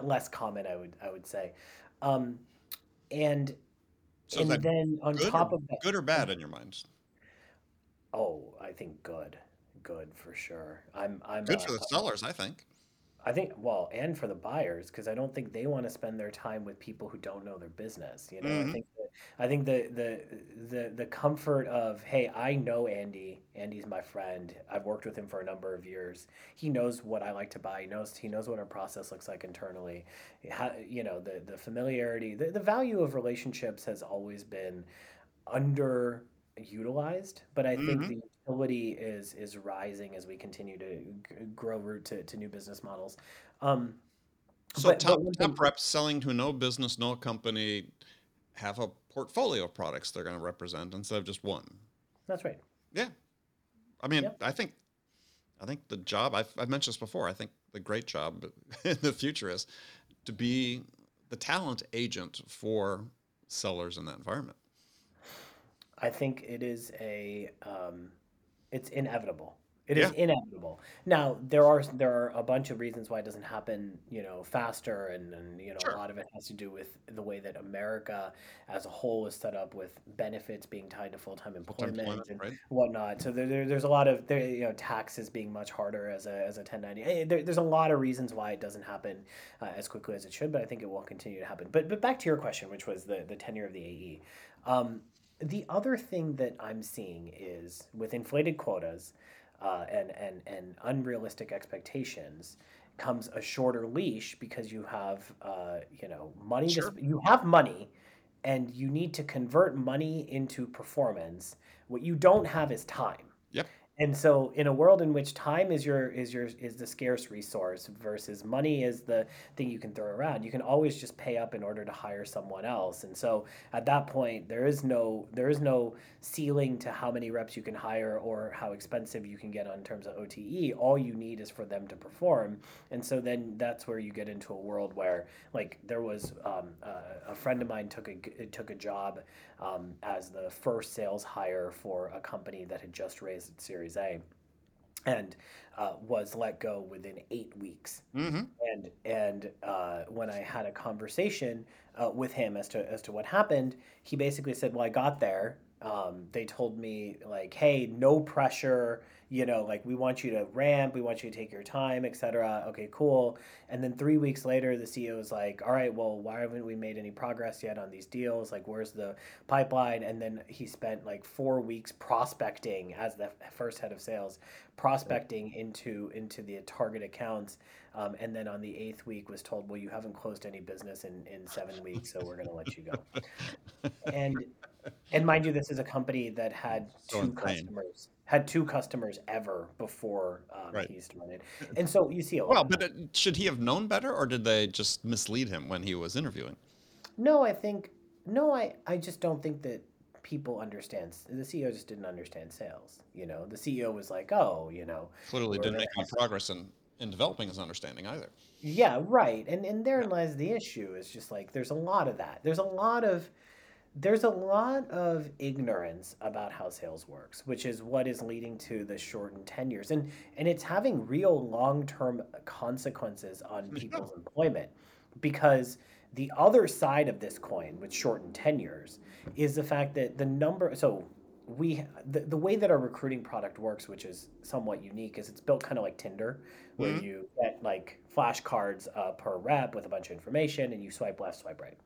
Le- less common, I would I would say, um, and So and then on top or, of that, good or bad in your mind? oh, I think good, good for sure. I'm I'm Good uh, for the sellers, I think. I think well, and for the buyers, because I don't think they want to spend their time with people who don't know their business. You know, I Mhm. think that, I think the the the the comfort of hey, I know Andy. Andy's my friend. I've worked with him for a number of years. He knows what I like to buy. He knows he knows what our process looks like internally. How, you know, the the familiarity, the, the value of relationships has always been underutilized, but I think Mhm. the utility is is rising as we continue to g- grow root to, to new business models. Um, So but top but top reps selling to no business, no company have a portfolio of products they're going to represent instead of just one. that's right. Yeah. I mean. I think I think the job I've, I've mentioned this before. I think the great job [LAUGHS] in the future is to be the talent agent for sellers in that environment? I think it is a um, it's inevitable. It is Yeah, inevitable. Now there are there are a bunch of reasons why it doesn't happen, you know, faster, and, and you know a lot of it has to do with the way that America as a whole is set up, with benefits being tied to full time employment employment, and right? whatnot. So there, there there's a lot of there, you know taxes being much harder as a as a 1090. Eh, There, there's a lot of reasons why it doesn't happen uh, as quickly as it should, but I think it will continue to happen. But but back to your question, which was the the tenure of the AE. Um, the other thing that I'm seeing is with inflated quotas uh, and, and, and unrealistic expectations comes a shorter leash because you have uh, you know money Sure. you have money and you need to convert money into performance. What you don't have is time. And so in a world in which time is your is your is the scarce resource versus money is the thing you can throw around, you can always just pay up in order to hire someone else. And so at that point there is no there is no ceiling to how many reps you can hire or how expensive you can get on terms of OTE. All you need is for them to perform. And so then that's where you get into a world where like there was um, uh, a friend of mine took a took a job um, as the first sales hire for a company that had just raised its Series A and uh, was let go within eight weeks hmm and and uh, when I had a conversation uh, with him as to as to what happened, he basically said, "Well, I got there. Um, they told me like, hey, no pressure. You know, like we want you to ramp, we want you to take your time, etc. Okay, cool. And then three weeks later, the CEO was like, all right, well, why haven't we made any progress yet on these deals? Like, where's the pipeline? And then he spent like four weeks prospecting as the first head of sales, prospecting into into the target accounts um, and then on the eighth week was told, well, you haven't closed any business in, in seven weeks, so we're going to let you go. [LAUGHS] And and mind you, this is a company that had So two insane. customers, had two customers ever before um, Right. he started. And so you see a Well, but it, should he have known better, or did they just mislead him when he was interviewing? No, I think no, I I just don't think that people understand. The CEO just didn't understand sales. You know, the CEO was like, oh, you know, Clearly, we're didn't make any progress in in developing his understanding either. Yeah, right. And and Yeah. therein lies the issue. Is just like there's a lot of that. There's a lot of there's a lot of ignorance about how sales works, which is what is leading to the shortened tenures. And and it's having real long-term consequences on people's employment because the other side of this coin with shortened tenures is the fact that the number so we the, the way that our recruiting product works which is somewhat unique is it's built kind of like tinder where Mhm. you get like flashcards uh, per rep with a bunch of information and you swipe left swipe right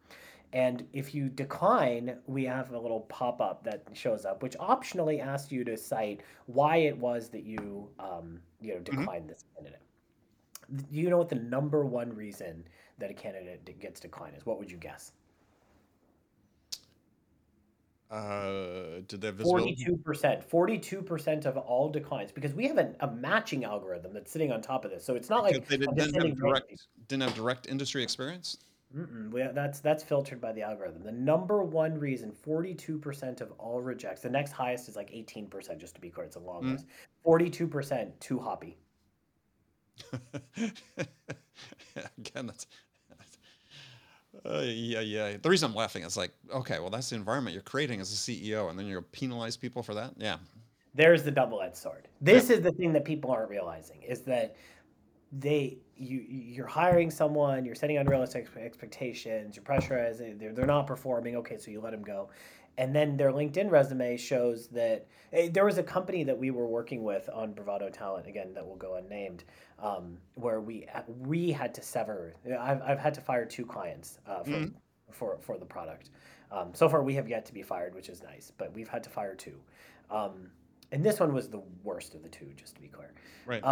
and if you decline we have a little pop-up that shows up which optionally asks you to cite why it was that you um, you know Mhm. declined this candidate do you know what the number one reason that a candidate gets declined is what would you guess Uh, did they have visibility? Forty-two percent. Forty-two percent of all declines because we have a, a matching algorithm that's sitting on top of this. So it's not Because like they didn't, didn't have direct didn't have direct industry experience. Mm-mm, we, that's that's filtered by the algorithm. The number one reason, forty-two percent of all rejects. The next highest is like eighteen percent. Just to be clear, it's a long Mm. list. Forty-two percent too hoppy. [LAUGHS] Again, that's. Uh, yeah, yeah. The reason I'm laughing is like, okay, well, that's the environment you're creating as a CEO, and then you're gonna penalize people for that. Yeah, There's the double-edged sword. This is the thing that people aren't realizing is that they you you're hiring someone, you're setting unrealistic expectations, you're pressurizing, they're, they're not performing. Okay, so you let them go, and then their LinkedIn resume shows that eh, there was a company that we were working with on Bravado Talent again that will go unnamed, um, where we we had to sever. I've I've had to fire two clients uh, for Mhm. for for the product. Um, so far, we have yet to be fired, which is nice, but we've had to fire two. Um, and this one was the worst of the two, just to be clear. right.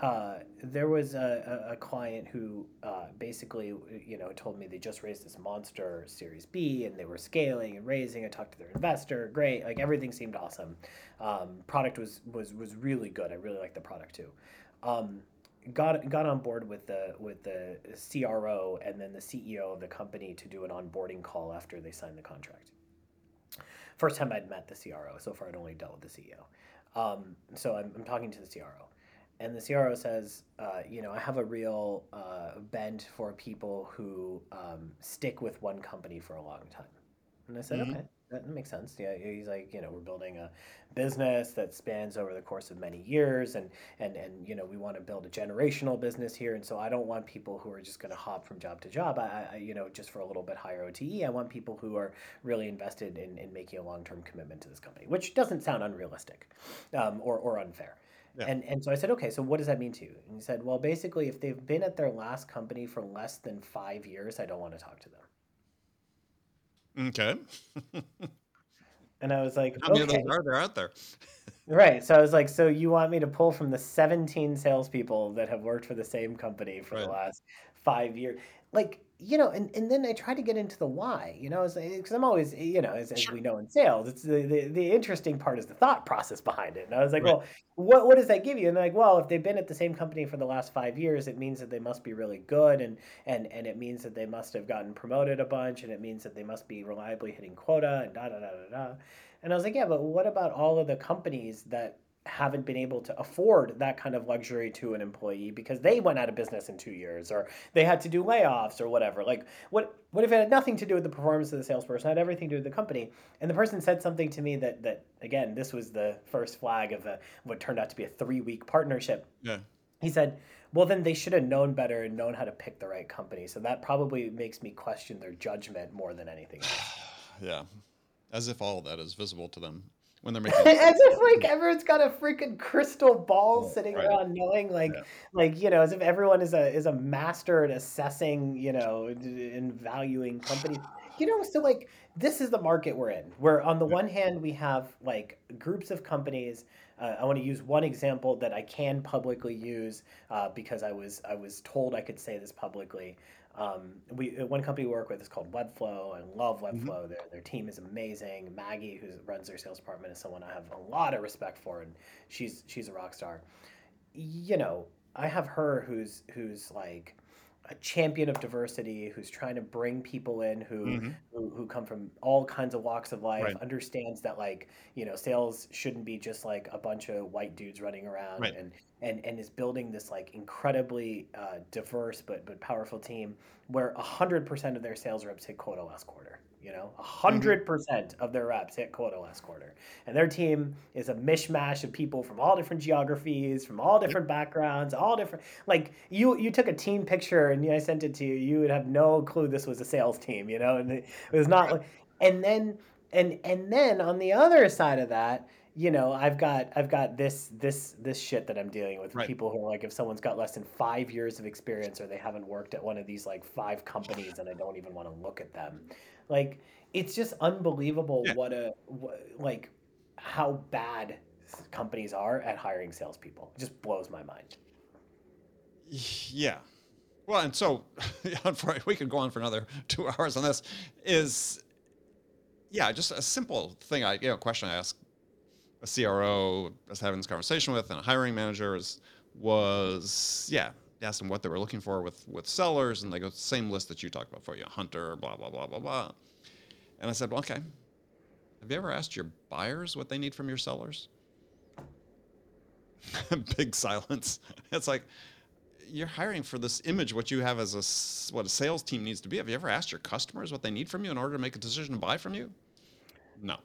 Uh, there was a, a, a client who uh, basically, you know, told me they just raised this monster Series B and they were scaling and raising. I talked to their investor, great, like everything seemed awesome. Um, product was was was really good. I really liked the product too. Um, got got on board with the with the CRO and then the CEO of the company to do an onboarding call after they signed the contract. First time I'd met the CRO. So far, I'd only dealt with the CEO. Um, so I'm, I'm talking to the CRO and the CRO says, uh, you know, I have a real uh, bent for people who um, stick with one company for a long time. And I said, Mhm. okay, that makes sense. Yeah, he's like, you know, we're building a business that spans over the course of many years, and and and you know, we want to build a generational business here, and so I don't want people who are just going to hop from job to job. I, I, you know, just for a little bit higher OTE. I want people who are really invested in, in making a long term commitment to this company, which doesn't sound unrealistic, um, or or unfair. Yeah. And and so I said, okay, so what does that mean to you? And he said, well, basically, if they've been at their last company for less than five years, I don't want to talk to them. Okay. And I was like, How many okay, of those are there out there? right. So I was like, so you want me to pull from the 17 salespeople that have worked for the same company for the last five years? Like, you know, and, and then I try to get into the why, you know, because I'm always, you know, as, as we know in sales, it's the, the, the interesting part is the thought process behind it. And I was like, Right. well, what, what does that give you? And they're like, well, if they've been at the same company for the last five years, it means that they must be really good. And, and, and it means that they must have gotten promoted a bunch. And it means that they must be reliably hitting quota and da, da, da, da, da. And I was like, yeah, but what about all of the companies that haven't been able to afford that kind of luxury to an employee because they went out of business in two years or they had to do layoffs or whatever? Like, what what if it had nothing to do with the performance of the salesperson, it had everything to do with the company? And the person said something to me that that again, this was the first flag of a, what turned out to be a three week partnership. Yeah. He said, well, then they should have known better and known how to pick the right company. So that probably makes me question their judgment more than anything else. [SIGHS] Yeah. As if all that is visible to them when they're [LAUGHS] making. as if like everyone's got a freaking crystal ball Yeah, sitting right. around knowing like Yeah. like you know as if everyone is a is a master at assessing you know and valuing companies you know so like this is the market we're in where on the Yeah. one hand we have like groups of companies uh, i want to use one example that i can publicly use uh, because i was i was told i could say this publicly um, we uh, one company we work with is called Webflow. I love Mhm. Webflow. Their their team is amazing. Maggie, who runs their sales department, is someone I have a lot of respect for, and she's she's a rock star. You know, I have her who's who's like a champion of diversity, who's trying to bring people in who Mhm. who, who come from all kinds of walks of life, Right. understands that like you know sales shouldn't be just like a bunch of white dudes running around, Right. and and and is building this like incredibly uh, diverse but but powerful team where hundred percent of their sales reps hit quota last quarter. You know, Mm-hmm. 100 percent of their reps hit quota last quarter, and their team is a mishmash of people from all different geographies, from all different backgrounds, all different. Like you, you took a team picture and I sent it to you. You would have no clue this was a sales team. You know, and it, it was not [LAUGHS] like. And then, and and then on the other side of that, you know, I've got I've got this this this shit that I'm dealing with. Right. People who are like, if someone's got less than five years of experience or they haven't worked at one of these like five companies, and I don't even want to look at them. Like, it's just unbelievable Yeah. what a what, like how bad companies are at hiring salespeople. It just blows my mind. Yeah. Well, and so [LAUGHS] we could go on for another two [LAUGHS] hours on this. Is yeah, just a simple thing. I you know question I asked a CRO I was having this conversation with and a hiring manager was yeah asked them what they were looking for with with sellers and they go same list that you talked about for you hunter blah blah blah blah blah. And I said well, okay. Have you ever asked your buyers what they need from your sellers? [LAUGHS] Big silence. [LAUGHS] It's like you're hiring for this image what you have as a what a sales team needs to be. Have you ever asked your customers what they need from you in order to make a decision to buy from you? No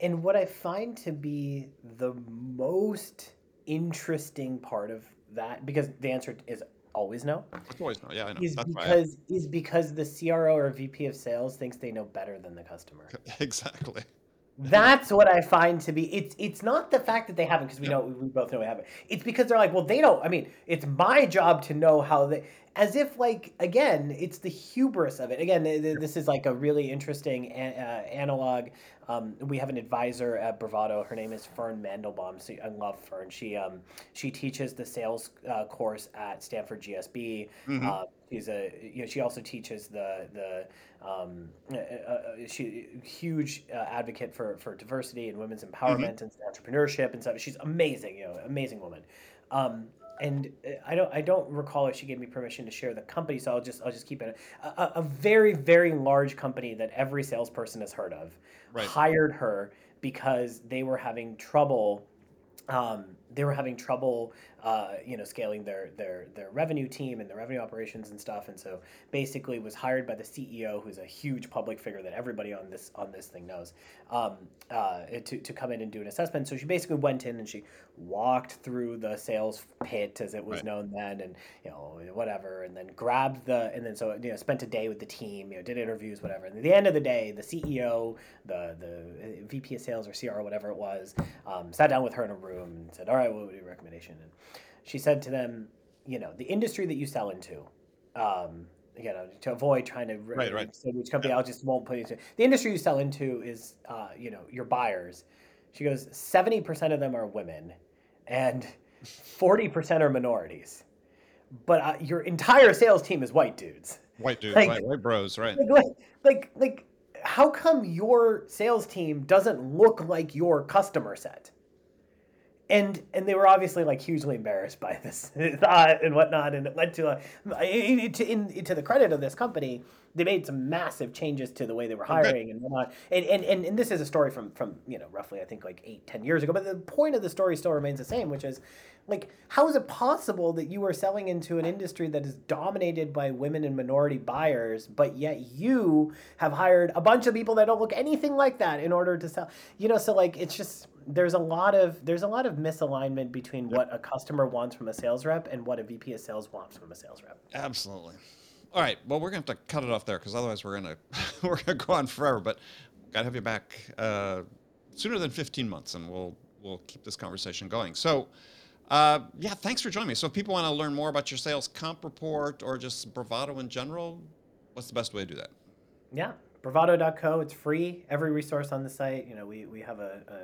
And what I find to be the most interesting part of that, because the answer is always no, it's always no yeah i know is that's why I- because is because the CRO or VP of sales thinks they know better than the customer. [LAUGHS] exactly That's what I find to be. It's it's not the fact that they haven't, because we Yeah. know we both know we haven't. It's because they're like, well, they don't. I mean, it's my job to know how they. As if like again, it's the hubris of it. Again, th- th- this is like a really interesting uh, analog. Um, we have an advisor at Bravado. Her name is Fern Mandelbaum. So I love Fern. She um she teaches the sales uh, course at Stanford GSB. Mhm. Uh, she's a you know she also teaches the the um, uh, uh, she huge uh, advocate for for diversity and women's empowerment and entrepreneurship and stuff. She's amazing, you know, amazing woman. And uh, I don't I don't recall if she gave me permission to share the company, so I'll just I'll just keep it a, a, a very very large company that every salesperson has heard of Right. hired her because they were having trouble um, they were having trouble, uh, you know, scaling their their their revenue team and their revenue operations and stuff. And so basically, was hired by the CEO, who's a huge public figure that everybody on this on this thing knows, um, uh, to to come in and do an assessment. So she basically went in and she walked through the sales pit as it was Right. known then, and you know whatever, and then grabbed the and then so you know spent a day with the team, you know, did interviews, whatever. And at the end of the day, the CEO, the the uh, VP of sales or CR, or whatever it was, um, sat down with her in a room and said, "All right, what would your recommendation?" And she said to them, "You know, the industry that you sell into." Um, you know, to avoid trying to Right, right. say which company, I'll just won't put into the industry you sell into is, uh, you know, your buyers. She goes, seventy percent of them are women, and forty percent are minorities. But uh, your entire sales team is white dudes. White dudes, Like- white, white bros, right? Like, like, like, like, how come your sales team doesn't look like your customer set? And and they were obviously like hugely embarrassed by this [LAUGHS] thought and whatnot, and it led to a to in, to the credit of this company, they made some massive changes to the way they were hiring and whatnot. And, and and and this is a story from from you know roughly I think like eight ten years ago, but the point of the story still remains the same, which is like how is it possible that you are selling into an industry that is dominated by women and minority buyers but yet you have hired a bunch of people that don't look anything like that in order to sell you know so like it's just there's a lot of there's a lot of misalignment between what a customer wants from a sales rep and what a VP of sales wants from a sales rep Absolutely. All right. Well, we're gonna have to cut it off there because otherwise we're gonna [LAUGHS] we're gonna go on forever. But gotta have you back uh, sooner than 15 months, and we'll we'll keep this conversation going. So, uh, yeah, thanks for joining me. So, if people want to learn more about your sales comp report or just Bravado in general, what's the best way to do that? Yeah, bravado.co. It's free. Every resource on the site. You know, we, we have a, a,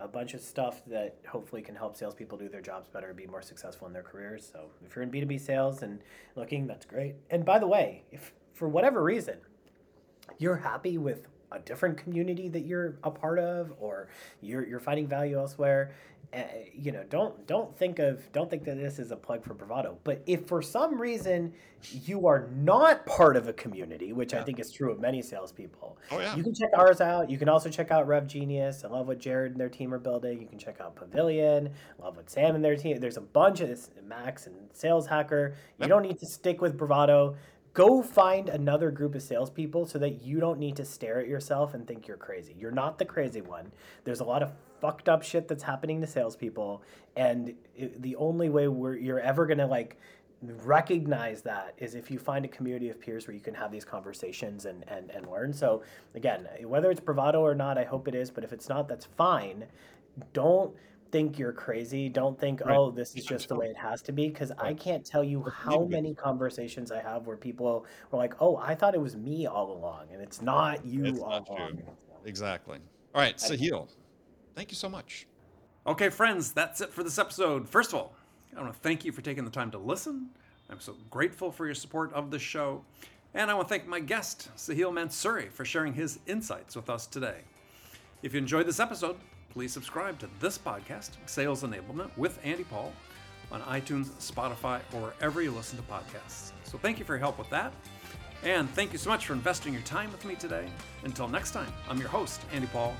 a bunch of stuff that hopefully can help salespeople do their jobs better, be more successful in their careers. So if you're in B2B sales and looking, that's great. And by the way, if for whatever reason you're happy with a different community that you're a part of or you're, you're finding value elsewhere uh, you know don't don't think of don't think that this is a plug for bravado but if for some reason you are not part of a community which i think is true of many salespeople Oh yeah. you can check ours out. You can also check out RevGenius. I love what Jared and their team are building. You can check out Pavilion. Love what Sam and their team. There's a bunch of this Max and Sales Hacker. You Yep. don't need to stick with Bravado. Go find another group of salespeople so that you don't need to stare at yourself and think you're crazy. You're not the crazy one. There's a lot of fucked up shit that's happening to salespeople, and it, the only way we're, you're ever gonna like recognize that is if you find a community of peers where you can have these conversations and, and, and learn. So again, whether it's bravado or not, I hope it is, but if it's not, that's fine. Don't think you're crazy. Don't think, Right. oh, this is just the way it has to be. Because I can't tell you how need to be. many conversations I have where people were like, oh, I thought it was me all along, and it's not you It's all not you. along. Exactly. All right, Sahil, thank you so much. Okay, friends, that's it for this episode. First of all, I want to thank you for taking the time to listen. I'm so grateful for your support of the show. And I want to thank my guest, Sahil Mansuri, for sharing his insights with us today. If you enjoyed this episode, please subscribe to this podcast, Sales Enablement with Andy Paul, on iTunes, Spotify, or wherever you listen to podcasts. So thank you for your help with that. And thank you so much for investing your time with me today. Until next time, I'm your host, Andy Paul.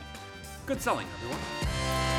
Good selling, everyone.